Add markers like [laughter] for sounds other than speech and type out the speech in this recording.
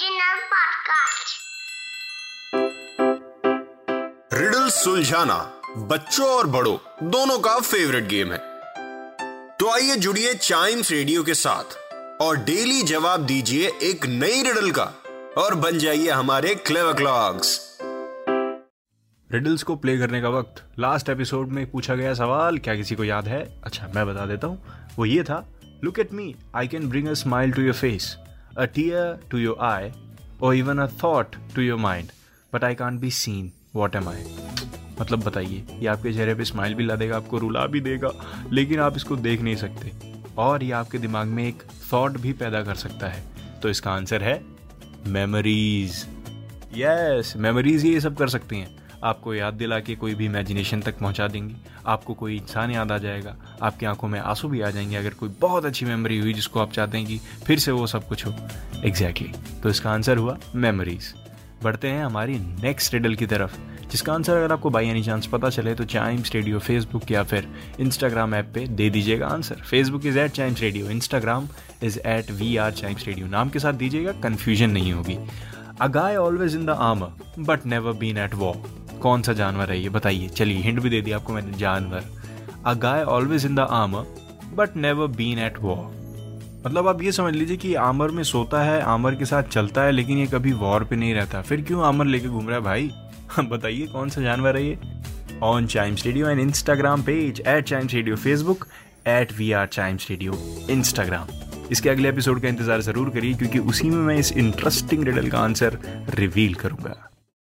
Podcast. Riddle सुलझाना बच्चों और बड़ों दोनों का फेवरेट गेम है। तो आइए जुड़िए चाइम्स रेडियो के साथ और डेली जवाब दीजिए एक नई रिडल का और बन जाइए हमारे क्लेवर क्लॉक्स रिडल्स को प्ले करने का वक्त लास्ट एपिसोड में पूछा गया सवाल क्या किसी को याद है? अच्छा मैं बता देता हूँ। वो ये था look at me I can bring a smile to your face a tear to your eye और even a thought to your mind but I can't be seen what am I मतलब बताइए, ये आपके चेहरे पे स्माइल भी ला देगा, आपको रुला भी देगा, लेकिन आप इसको देख नहीं सकते। और ये आपके दिमाग में एक थॉट भी पैदा कर सकता है। तो इसका आंसर है मेमोरीज यस मेमोरीज ये सब कर सकती हैं। आपको याद दिला के कोई भी इमेजिनेशन तक पहुँचा देंगी। आपको कोई इंसान याद आ जाएगा, आपकी आँखों में आँसू भी आ जाएँगे, अगर कोई बहुत अच्छी मेमोरी हुई जिसको आप चाहते हैं कि फिर से वो सब कुछ हो। Exactly exactly. तो इसका आंसर हुआ मेमोरीज बढ़ते हैं हमारी नेक्स्ट रिडल की तरफ़, जिसका आंसर अगर आपको बाई एनी चांस पता चले तो चाइम्स रेडियो फेसबुक या फिर इंस्टाग्राम ऐप पे दे दीजिएगा answer Facebook is at Chimes Radio Instagram is at we are Chimes Radio नाम के साथ दीजिएगा कन्फ्यूज़न नहीं होगी। A guy always in the armour but never been at war कौन सा जानवर है ये? बताइए। चलिए, हिंट भी दे दिया आपको मैंने, जानवर। A guy always in the armour but never been at war मतलब आप ये समझ लीजिए कि आमर में सोता है आमर के साथ चलता है, लेकिन ये कभी वॉर पे नहीं रहता। फिर क्यों आमर लेके घूम रहा है भाई? [laughs] बताइए, कौन सा जानवर है ये? On Chimes Radio and Instagram page at Chimes Radio Facebook at we are Chimes Radio Instagram इसके अगले एपिसोड का इंतज़ार ज़रूर करिए, क्योंकि उसी में मैं इस इंटरेस्टिंग रिडल का आंसर रिवील करूँगा।